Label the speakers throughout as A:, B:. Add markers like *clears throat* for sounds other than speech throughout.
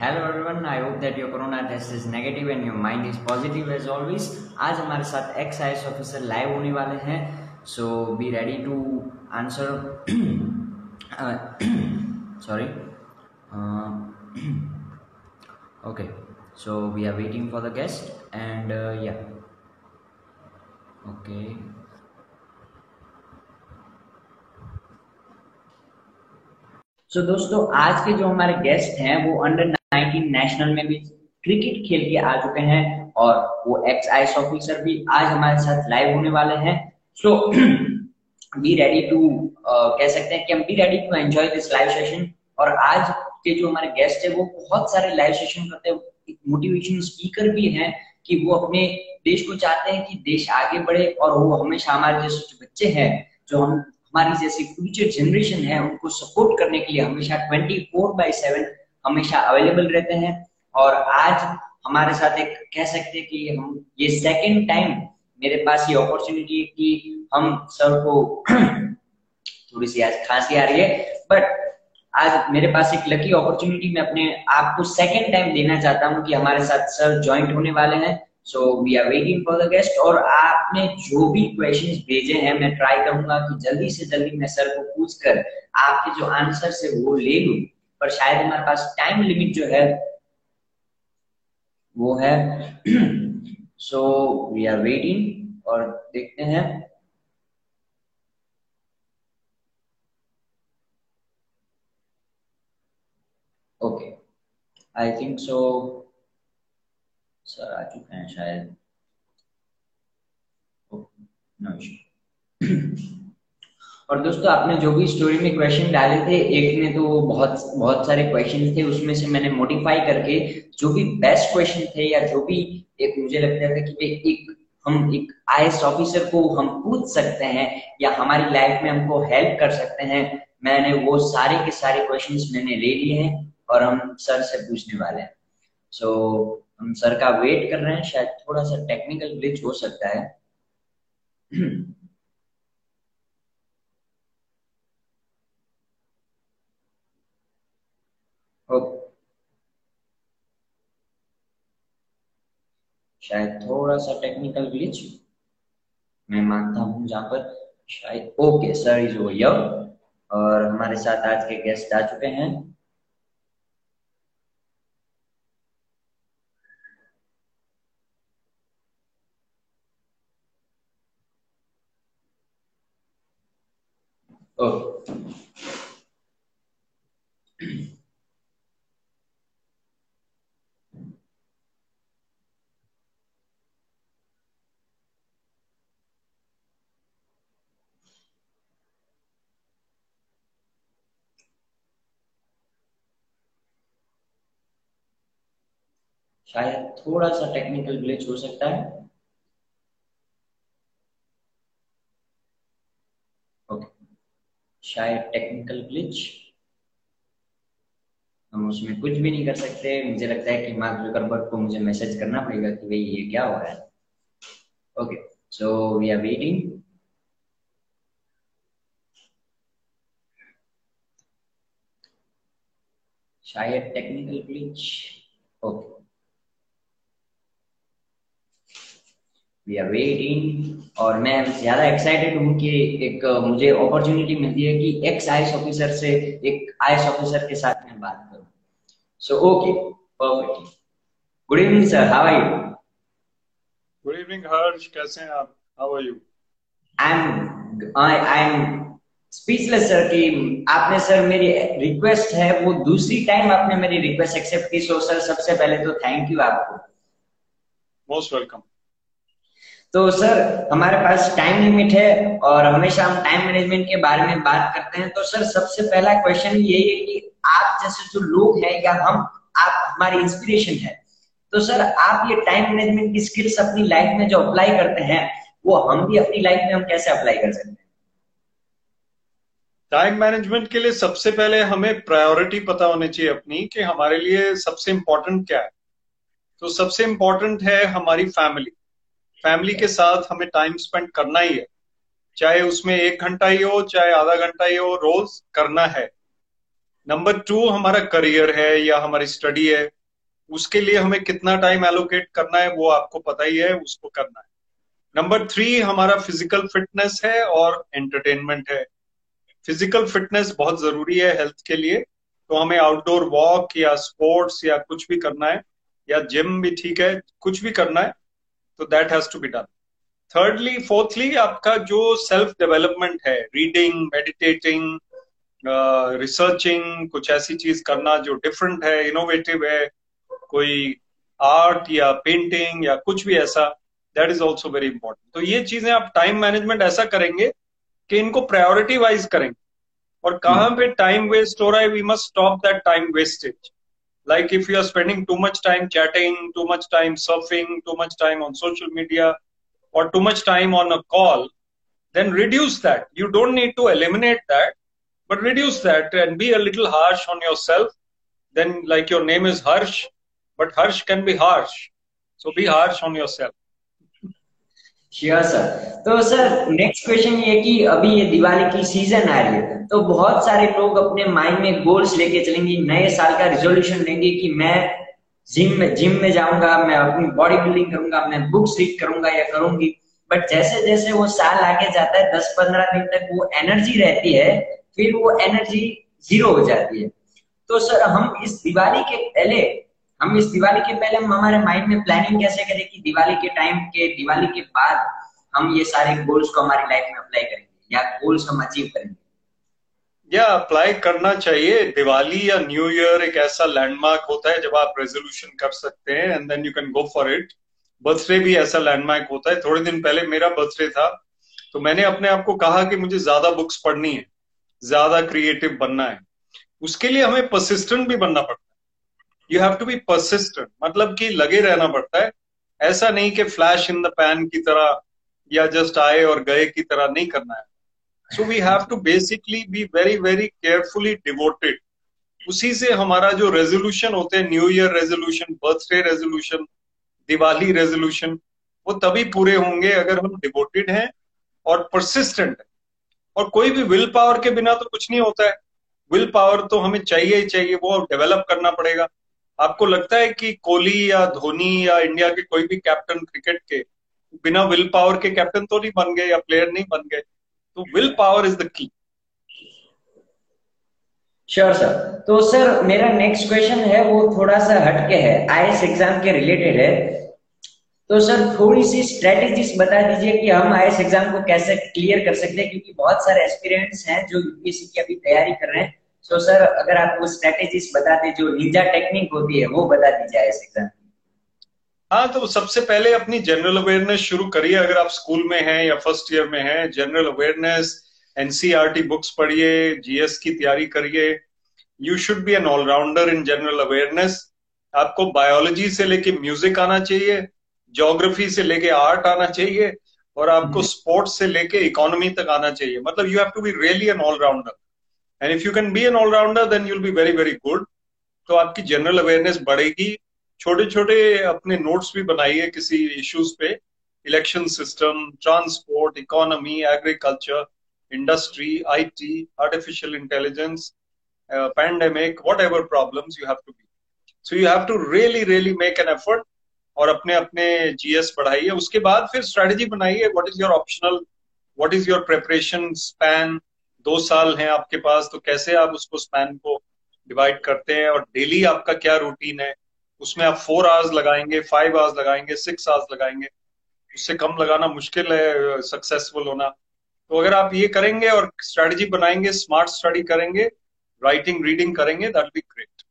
A: Hello everyone I hope that your corona test is negative and your mind is positive as always आज हमारे साथ x आई officer live होने वाले हैं so be ready to answer sorry okay so we are waiting for the guest and yeah okay so दोस्तों, आज के जो हमारे गेस्ट हैं, वो अंडर 19 नेशनल में भी क्रिकेट खेल के आ चुके हैं और वो एक्स आईएस ऑफिसर भी आज हमारे साथ लाइव होने वाले हैं। सो बी रेडी टू कह सकते हैं कि हम be ready to enjoy this live session और आज के जो हमारे गेस्ट है, वो बहुत सारे लाइव सेशन करते हैं। मोटिवेशन स्पीकर भी हैं कि वो अपने देश को चाहते हैं कि देश आगे बढ़े और वो हमेशा हमारे जैसे जो बच्चे हैं, जो हम, हमारी जैसी फ्यूचर जनरेशन है, उनको सपोर्ट करने के लिए हमेशा ट्वेंटी फोर बाई सेवन हमेशा अवेलेबल रहते हैं। और आज हमारे साथ एक कह सकते हैं कि हम, ये सेकेंड टाइम मेरे पास ये अपॉर्चुनिटी कि हम सर को *clears throat* थोड़ी सी आज खांसी आ रही है बट आज मेरे पास एक लकी अपॉर्चुनिटी मैं अपने आप को सेकेंड टाइम देना चाहता हूँ कि हमारे साथ सर ज्वाइंट होने वाले हैं। So we are waiting for the guest और आपने जो भी क्वेश्चन भेजे हैं, मैं ट्राई करूँगा कि जल्दी से जल्दी मैं सर को पूछ कर आपके जो आंसर है वो ले लू। पर शायद हमारे पास टाइम लिमिट जो है, वो है। सो वी आर वेटिंग और देखते हैं। Okay I think so sir आ चुके हैं शायद। नो इशू *clears throat* और दोस्तों आपने जो भी स्टोरी में क्वेश्चन डाले थे एक ने तो बहुत बहुत सारे क्वेश्चन थे उसमें से मैंने मॉडिफाई करके जो भी बेस्ट क्वेश्चन थे या जो भी एक मुझे लगता था कि एक हम एक आई ऑफिसर को हम पूछ सकते हैं या हमारी लाइफ में हमको हेल्प कर सकते हैं मैंने वो सारे के सारे क्वेश्चन मैंने ले लिए हैं और हम सर से पूछने वाले हैं। सो so, हम सर का वेट कर रहे हैं शायद थोड़ा सा टेक्निकल ग्लिच हो सकता है। *clears throat* शायद थोड़ा सा टेक्निकल ग्लिच मैं मानता हूँ जहाँ पर शायद ओके सर इज़ ओवर और हमारे साथ आज के गेस्ट आ चुके हैं। शायद थोड़ा सा टेक्निकल ग्लिच हो सकता है। ओके शायद टेक्निकल ग्लिच हम उसमें कुछ भी नहीं कर सकते। मुझे लगता है कि मार्क जुकरबर्ग को मुझे मैसेज करना पड़ेगा कि भाई ये क्या हो रहा है। Okay so we are waiting शायद technical glitch okay we are waiting और मैं ज़्यादा एक्साइटेड हूँ कि एक मुझे अपॉर्चुनिटी मिलती है कि एक्स आई ऑफिसर से एक आईएस ऑफिसर के साथ मैं बात करूँ। So okay perfect good evening sir how are you
B: good evening Harsh कैसे हैं आप? How are you
A: I am I I am speechless sir कि आपने सर मेरी रिक्वेस्ट है वो दूसरी टाइम आपने मेरी रिक्वेस्ट एक्सेप्ट की। सो सर सबसे पहले तो थैंक यू आपको।
B: मोस्ट वेलकम
A: तो सर, हमारे पास टाइम लिमिट है और हमेशा हम टाइम मैनेजमेंट के बारे में बात करते हैं। तो सर, सबसे पहला क्वेश्चन यही है कि आप जैसे जो लोग हैं या हम, आप, हमारी इंस्पिरेशन है। तो सर, आप ये टाइम मैनेजमेंट की स्किल्स अपनी लाइफ में जो अप्लाई करते हैं, वो हम भी अपनी लाइफ में हम कैसे अप्लाई कर सकते हैं?
B: टाइम मैनेजमेंट के लिए सबसे पहले हमें प्रायोरिटी पता होनी चाहिए अपनी कि हमारे लिए सबसे इंपॉर्टेंट क्या है। तो सबसे इंपॉर्टेंट है हमारी फैमिली फैमिली के साथ हमें टाइम स्पेंड करना ही है। चाहे उसमें एक घंटा ही हो, चाहे आधा घंटा ही हो, रोज करना है। नंबर टू हमारा करियर है या हमारी स्टडी है, उसके लिए हमें कितना टाइम एलोकेट करना है, वो आपको पता ही है, उसको करना है। नंबर थ्री हमारा फ़िज़िकल फिटनेस है और एंटरटेनमेंट है। फ़िज़िकल फिटनेस बहुत ज़रूरी है हेल्थ के लिए तो हमें आउटडोर वॉक या स्पोर्ट्स या कुछ भी करना है, या जिम भी ठीक है, कुछ भी करना है तो that has to be done thirdly fourthly आपका जो सेल्फ डेवलपमेंट है रीडिंग मेडिटेटिंग रिसर्चिंग कुछ ऐसी चीज़ करना जो डिफरेंट है इनोवेटिव है कोई आर्ट या पेंटिंग या कुछ भी ऐसा that is also very important तो ये चीज़ें आप टाइम मैनेजमेंट ऐसा करेंगे कि इनको प्रायोरिटी वाइज करेंगे। और कहाँ पे टाइम वेस्ट हो रहा है we must stop that time wastage like if you are spending too much time chatting too much time surfing too much time on social media or too much time on a call then reduce that. You don't need to eliminate that but reduce that and be a little harsh on yourself. Then like your name is harsh but harsh can be harsh. So be harsh on yourself
A: sure sir तो sir next question ये कि अभी ये दिवाली की season आ रही है तो बहुत सारे लोग अपने माइंड में गोल्स लेके चलेंगे, नए साल का रिजोल्यूशन लेंगे कि मैं जिम में जिम में जाऊँगा, मैं अपनी बॉडी बिल्डिंग करूँगा, मैं बुक्स रीड करूँगा या करूँगी। बट जैसे जैसे वो साल आगे जाता है दस पंद्रह दिन तक वो एनर्जी रहती है, फिर वो एनर्जी ज़ीरो हो जाती है। तो सर हम इस दिवाली के पहले हम इस दिवाली के पहले हम हमारे माइंड में प्लानिंग कैसे करें कि दिवाली के टाइम के, दिवाली के बाद हम ये सारे गोल्स को हमारी लाइफ में अप्लाई करेंगे या गोल्स हम अचीव करेंगे?
B: या अप्लाई करना चाहिए। दिवाली या न्यू ईयर एक ऐसा लैंडमार्क होता है जब आप रेजोल्यूशन कर सकते हैं and then you can go for it birthday भी ऐसा लैंडमार्क होता है। थोड़े दिन पहले मेरा बर्थडे था तो मैंने अपने आप को कहा कि मुझे ज़्यादा बुक्स पढ़नी है, ज़्यादा क्रिएटिव बनना है। उसके लिए हमें परसिस्टेंट भी बनना पड़ता है। You have to be persistent मतलब कि लगे रहना पड़ता है। ऐसा नहीं कि फ्लैश इन द पैन की तरह या जस्ट आए और गए की तरह नहीं करना है। So we have to basically be very very carefully devoted उसी से हमारा जो रेजोल्यूशन होते हैं new year resolution birthday resolution Diwali resolution वो तभी पूरे होंगे अगर हम डिवोटेड हैं और परसिस्टेंट है। और कोई भी विल पावर के बिना तो कुछ नहीं होता है। विल पावर तो हमें चाहिए ही चाहिए, वो डेवलप करना पड़ेगा। आपको लगता है कि कोहली या धोनी या इंडिया के कोई भी कैप्टन क्रिकेट के बिना विल पावर के कैप्टन तो नहीं बन गए या प्लेयर नहीं बन गए? तो will power is the key.
A: Sure sir तो सर मेरा नेक्स्ट क्वेश्चन है, वो थोड़ा सा हटके है आईएएस एग्ज़ाम के रिलेटेड है। तो सर थोड़ी सी स्ट्रेटेजीज बता दीजिए कि हम आईएएस एग्ज़ाम को कैसे क्लियर कर सकते हैं, क्योंकि बहुत सारे एस्पिरेंट्स हैं जो यूपीएससी की अभी तैयारी कर रहे हैं। सो सर अगर आप वो स्ट्रेटेजीज बता दें जो निंजा टेक्निक होती है वो बता दी जाए एग्ज़ाम
B: हाँ तो सबसे पहले अपनी जनरल अवेयरनेस शुरू करिए। अगर आप स्कूल में हैं या फ़र्स्ट ईयर में हैं जनरल अवेयरनेस एनसीईआरटी बुक्स पढ़िए जीएस की तैयारी करिए। You should be an all rounder in general awareness आपको बायोलॉजी से लेके म्यूज़िक आना चाहिए ज्योग्राफी से लेके आर्ट आना चाहिए और आपको स्पोर्ट्स हम्म। से लेके इकोनॉमी तक आना चाहिए। मतलब you have to be really an all rounder and if you can be an all rounder then you'll be very very good तो आपकी जनरल अवेयरनेस बढ़ेगी। छोटे छोटे अपने नोट्स भी बनाइए किसी इश्यूज़ पे। Election system transport economy agriculture industry IT artificial intelligence pandemic whatever problem you have to be so you have to really really make an effort और अपने अपने जीएस बढ़ाइए। उसके बाद फिर स्ट्रेटेजी बनाइए। What is your optional what is your preparation span दो साल हैं आपके पास तो कैसे आप उसको स्पैन को डिवाइड करते हैं? और डेली आपका क्या रूटीन है? उसमें आप फोर आवर्स लगाएँगे फाइव आवर्स लगाएँगे सिक्स आवर्स लगाएँगे। उससे कम लगाना मुश्किल है सक्सेसफुल होना। तो अगर आप ये करेंगे और स्ट्रेटजी बनाएँगे स्मार्ट स्टडी करेंगे राइटिंग रीडिंग करेंगे दैट बी ग्रेट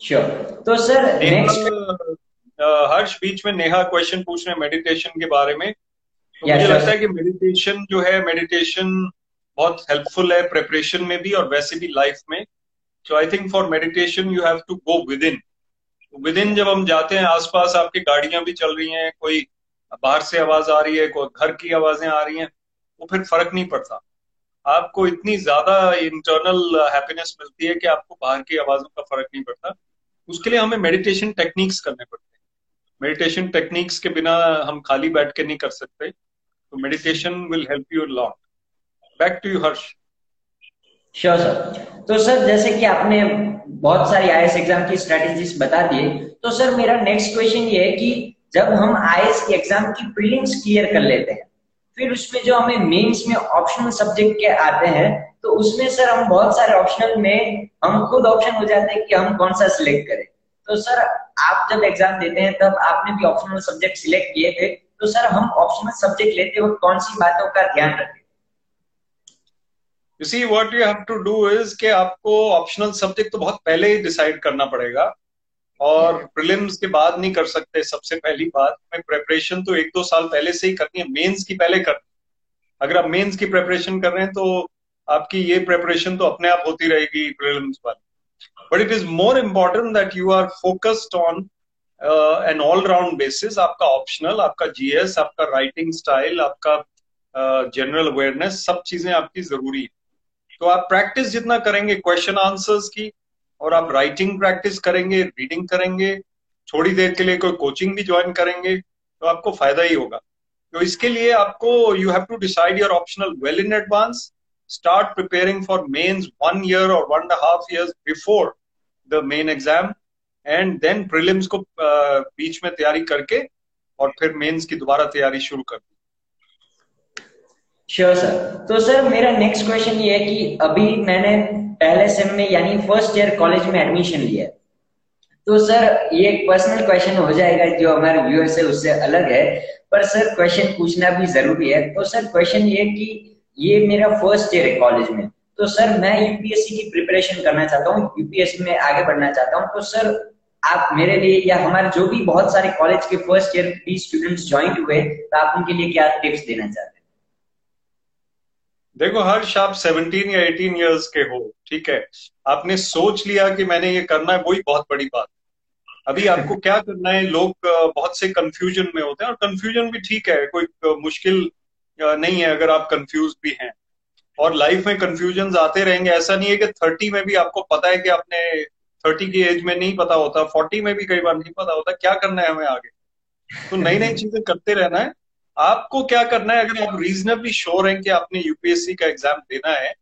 A: श्योर तो सर नेक्स्ट
B: हर्ष बीच में नेहा क्वेश्चन पूछ रहे हैं मेडिटेशन के बारे में। तो मुझे लगता है कि मेडिटेशन जो है मेडिटेशन बहुत हेल्पफुल है प्रिपरेशन में भी और वैसे भी लाइफ में। So I think for meditation you have to go within within जब हम जाते हैं, आसपास आपकी गाड़ियाँ भी चल रही हैं, कोई बाहर से आवाज़ आ रही है, कोई घर की आवाज़ें आ रही हैं, वो फिर फ़र्क नहीं पड़ता। आपको इतनी ज़्यादा इंटरनल हैप्पीनेस मिलती है कि आपको बाहर की आवाजों का फ़र्क नहीं पड़ता। उसके लिए हमें मेडिटेशन टेक्निक्स करने पड़ते हैं। मेडिटेशन टेक्निक्स के बिना हम खाली बैठ के नहीं कर सकते। तो meditation will help you lot back to you Harsh
A: sure sir तो सर, जैसे कि आपने बहुत सारी आई एग्ज़ाम की स्ट्रेटेजीज बता दिए तो सर, मेरा नेक्स्ट क्वेश्चन ये है कि जब हम आई एग्ज़ाम की प्रीलिम्स क्लियर कर लेते हैं, फिर उसमें जो हमें मेंस में ऑप्शनल सब्जेक्ट के आते हैं तो उसमें सर, हम बहुत सारे ऑप्शनल में हम खुद ऑप्शन हो जाते हैं कि हम कौन सा सिलेक्ट करें। तो सर, आप जब एग्ज़ाम देते हैं, तब आपने भी ऑप्शनल सब्जेक्ट सिलेक्ट किए थे तो सर, हम ऑप्शनल सब्जेक्ट लेते वक्त कौन सी बातों का ध्यान रखें?
B: You see what you have to do is के आपको ऑप्शनल सब्जेक्ट तो बहुत पहले ही डिसाइड करना पड़ेगा और प्रीलिम्स के बाद नहीं कर सकते सबसे पहली बात। हमें प्रेपरेशन तो एक दो साल पहले से ही करनी है मेंस की पहले करनी अगर आप मेंस की प्रेपरेशन कर रहे हैं तो आपकी ये प्रेपरेशन तो अपने आप होती रहेगी प्रीलिम्स वाली। But it is more important that you are focused on an all round basis आपका ऑप्शनल आपका जीएस आपका राइटिंग स्टाइल आपका जनरल uh, अवेयरनेस सब चीज़ें आपकी ज़रूरी है। तो आप प्रैक्टिस जितना करेंगे क्वेश्चन आंसर्स की, और आप राइटिंग प्रैक्टिस करेंगे रीडिंग करेंगे, थोड़ी देर के लिए कोई कोचिंग भी ज्वाइन करेंगे तो आपको फ़ायदा ही होगा। तो इसके लिए आपको you have to decide your optional well in advance start preparing for mains one year और one and half year before the main exam and then prelims को बीच में तैयारी करके, और फिर मेंस की दोबारा तैयारी शुरू कर
A: श्योर सर तो सर मेरा नेक्स्ट क्वेश्चन ये है कि अभी मैंने पहले सेम में, यानी फ़र्स्ट ईयर कॉलेज में एडमिशन लिया तो सर ये एक पर्सनल क्वेश्चन हो जाएगा जो हमारे व्यूअर्स है उससे अलग है, पर सर क्वेश्चन पूछना भी ज़रूरी है। तो सर क्वेश्चन ये कि ये मेरा फ़र्स्ट ईयर है कॉलेज में। तो सर मैं यूपीएससी की प्रिपरेशन करना चाहता हूँ यूपीएससी में आगे बढ़ना चाहता हूँ। तो सर आप मेरे लिए या हमारे जो भी बहुत सारे कॉलेज के फ़र्स्ट ईयर भी स्टूडेंट्स ज्वाइन हुए तो आप उनके लिए क्या टिप्स देना चाहते हैं?
B: देखो हर्ष आप 17 या 18 इयर्स के हो, ठीक है? आपने सोच लिया कि मैंने ये करना है, वही बहुत बड़ी बात अभी आपको क्या करना है, लोग बहुत से कंफ्यूजन में होते हैं, और कंफ्यूजन भी ठीक है, कोई मुश्किल नहीं है अगर आप कंफ्यूज भी हैं। और लाइफ में कंफ्यूजन आते रहेंगे, ऐसा नहीं है कि थर्टी में भी आपको पता है कि आपने थर्टी की एज में नहीं पता होता फोर्टी में भी कई बार नहीं पता होता, क्या करना है हमें आगे? तो नई नई चीज़ें करते रहना है आपको क्या करना है? अगर आप रीजनेबली श्योर हैं कि आपने यूपीएससी का एग्ज़ाम देना है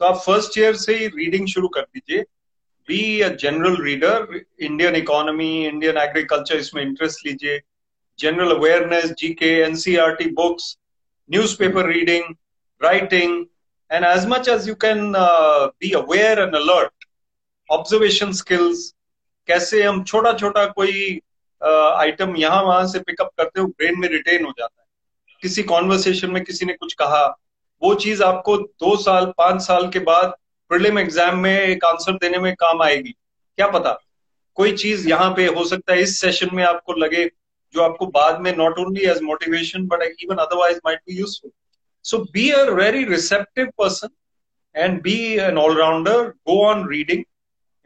B: तो आप फ़र्स्ट ईयर से ही रीडिंग शुरू कर दीजिए। Be a general reader Indian economy Indian agriculture इसमें इंटरेस्ट लीजिए। General awareness GK NCERT books newspaper reading writing and as much as you can be aware and alert observation skills कैसे हम छोटा छोटा कोई आइटम uh, यहाँ वहाँ से पिकअप करते हो ब्रेन में रिटेन हो जाता है। किसी कॉन्वर्सेशन में किसी ने कुछ कहा, वो चीज़ आपको दो साल, पाँच साल के बाद प्रिलिम एग्ज़ाम में एक आंसर देने में काम आएगी। क्या पता? कोई चीज़ यहाँ पे हो सकता है, इस सेशन में आपको लगे जो आपको बाद में not only as motivation but even otherwise might be useful so be a very receptive person and be an all rounder go on reading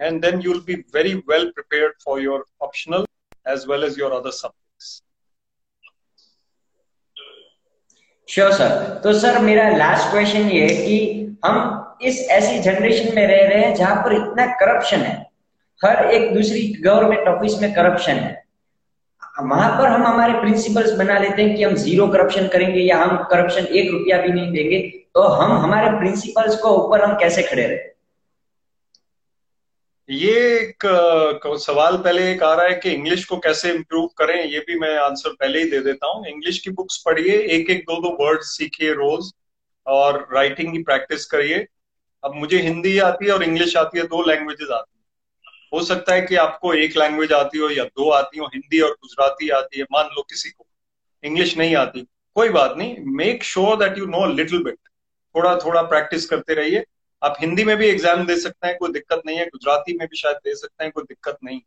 B: and then you will be very well prepared for your optional as well as your other
A: sure sir तो sir मेरा last question ये है कि हम इस ऐसी generation में रह रहे हैं जहाँ पर इतना करप्शन है। हर एक दूसरी गवर्नमेंट ऑफ़िस में करप्शन है। वहाँ पर हम हमारे प्रिंसिपल्स बना लेते हैं कि हम ज़ीरो करप्शन करेंगे या हम करप्शन एक रुपया भी नहीं देंगे। तो हम, हमारे प्रिंसिपल्स को ऊपर हम कैसे खड़े रहे?
B: ये एक सवाल पहले एक आ रहा है कि इंग्लिश को कैसे इम्प्रूव करें, ये भी मैं आंसर पहले ही दे देता हूँ। इंग्लिश की बुक्स पढ़िए एक एक दो दो वर्ड सीखिए रोज और राइटिंग की प्रैक्टिस करिए। अब मुझे हिंदी आती है और इंग्लिश आती है, दो लैंग्वेजेस आती है। हो सकता है कि आपको एक लैंग्वेज आती हो या दो आती हो, हिंदी और गुजराती आती है, मान लो किसी को। इंग्लिश नहीं आती। कोई बात नहीं make sure that you know little bit थोड़ा थोड़ा प्रैक्टिस करते रहिए। आप हिंदी में भी एग्ज़ाम दे सकते हैं कोई दिक्कत नहीं है गुजराती में भी शायद दे सकते हैं कोई दिक्कत नहीं।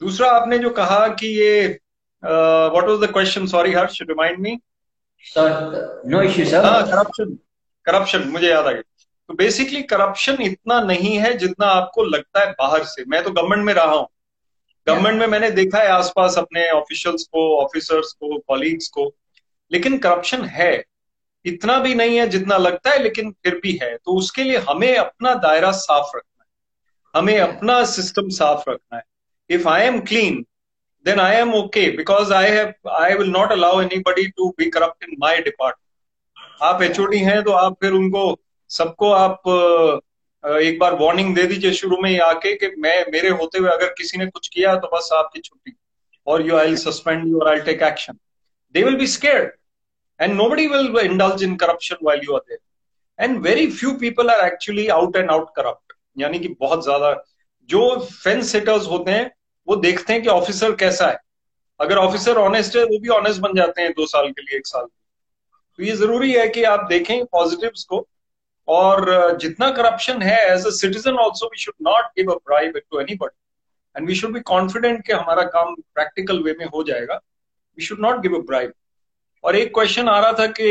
B: दूसरा आपने जो कहा कि ये what was the question sorry Harsh remind me
A: no issue sir
B: corruption corruption मुझे याद आ गया। तो बेसिकली करप्शन इतना नहीं है जितना आपको लगता है बाहर से। मैं तो गवर्नमेंट में रहा हूँ। गवर्नमेंट में मैंने देखा है आसपास अपने ऑफिशियल्स को ऑफिसर्स को कॉलीग्स को। लेकिन करप्शन है। इतना भी नहीं है जितना लगता है, लेकिन फिर भी है। तो उसके लिए हमें अपना दायरा साफ़ रखना है। हमें अपना सिस्टम साफ़ रखना है। If I am clean then I am okay because I have I will not allow anybody to be corrupt in my department आप एचओडी हैं तो आप फिर उनको, सबको आप एक बार वार्निंग दे दीजिए शुरू में ही आके कि मैं, मेरे होते हुए अगर किसी ने कुछ किया तो बस आपकी छुट्टी। और यू आई सस्पेंड यू और I take action they will be scared and nobody will indulge in corruption while you are there and very few people are actually out and out corrupt यानी कि बहुत ज़्यादा जो fence setters होते हैं, वो देखते हैं कि ऑफिसर कैसा है। अगर ऑफिसर ऑनेस्ट है, वो भी ऑनेस्ट बन जाते हैं दो साल के लिए, एक साल तो ये ज़रूरी है कि आप देखें पॉजिटिव्स को। और जितना करप्शन है as a citizen also we should not give a bribe to anybody and we should be confident कि हमारा काम प्रैक्टिकल वे में हो जाएगा। We should not give a bribe और एक क्वेश्चन आ रहा था कि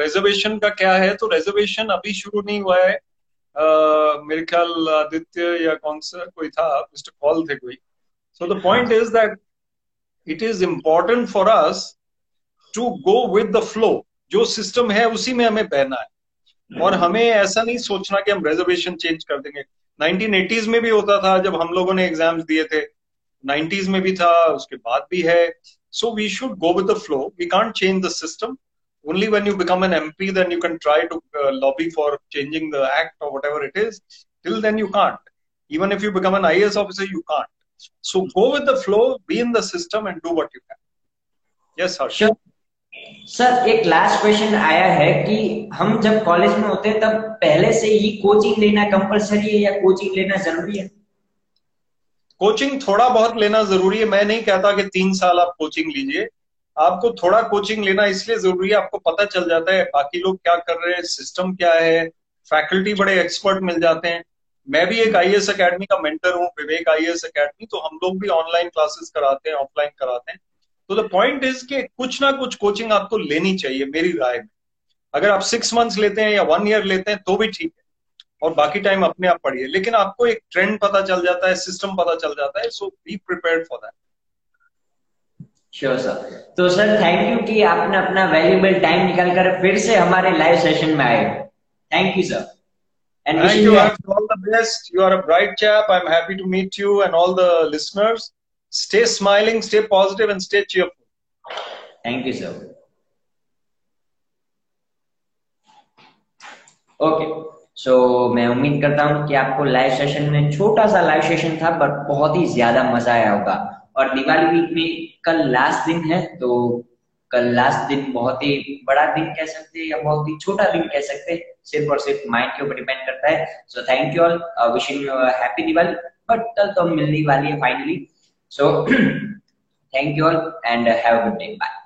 B: रिजर्वेशन का क्या है? तो रिजर्वेशन अभी शुरू नहीं हुआ है। मेरे ख्याल आदित्य या कौन सा, कोई था मिस्टर कॉल थे कोई। So the point is that it is important for us to go with the flow जो सिस्टम है, उसी में हमें बहना है। और हमें ऐसा नहीं सोचना कि हम रिजर्वेशन चेंज कर देंगे। 1980s में भी होता था, जब हम लोगों ने एग्ज़ाम्स दिए थे। 90s में भी था, उसके बाद भी है। So we should go with the flow we can't change the system only when you become an mp then you can try to uh, lobby for changing the act or whatever it is till then you can't even if you become an is officer you can't so go with the flow be in the system and do what you can yes harsh sure.
A: Sir एक last question आया है कि हम जब college में होते हैं तब पहले से ही कोचिंग लेना कंपलसरी है या कोचिंग लेना जरूरी है
B: कोचिंग थोड़ा बहुत लेना ज़रूरी है। मैं नहीं कहता कि तीन साल आप कोचिंग लीजिए। आपको थोड़ा कोचिंग लेना इसलिए ज़रूरी है, आपको पता चल जाता है बाकी लोग क्या कर रहे हैं सिस्टम क्या है फैकल्टी बड़े एक्सपर्ट मिल जाते हैं। मैं भी एक आई एस अकेडमी का मेंटर हूँ विवेक आई एस अकेडमी तो हम लोग भी ऑनलाइन क्लासेस कराते हैं ऑफलाइन कराते हैं। तो द पॉइंट इज़ कि कुछ ना कुछ कोचिंग आपको लेनी चाहिए मेरी राय में। अगर आप सिक्स मंथ्स लेते हैं या वन ईयर लेते हैं तो भी ठीक है। और बाकी टाइम अपने आप पढ़िए। लेकिन आपको एक ट्रेंड पता चल जाता है सिस्टम पता चल जाता है so be prepare for that
A: sure sir तो सर थैंक यू कि आपने अपना वैल्यूएबल टाइम निकाल कर फिर से हमारे लाइव सेशन में आए। Thank you sir
B: and thank you all the best you are a bright chap I am happy to meet you and all the listeners stay smiling stay positive and stay cheerful
A: thank you sir okay. So so, मैं उम्मीद करता हूँ कि आपको live session में छोटा सा live session था बट बहुत ही ज़्यादा मज़ा आया होगा। और दिवाली वीक में कल लास्ट दिन है तो कल लास्ट दिन बहुत ही बड़ा दिन कह सकते हैं या बहुत ही छोटा दिन कह सकते हैं। सिर्फ़ और सिर्फ़ माइंड के ऊपर डिपेंड करता है। So thank you all wishing happy Diwali but कल तो मिलने वाली है finally so thank you all and a good day. Bye.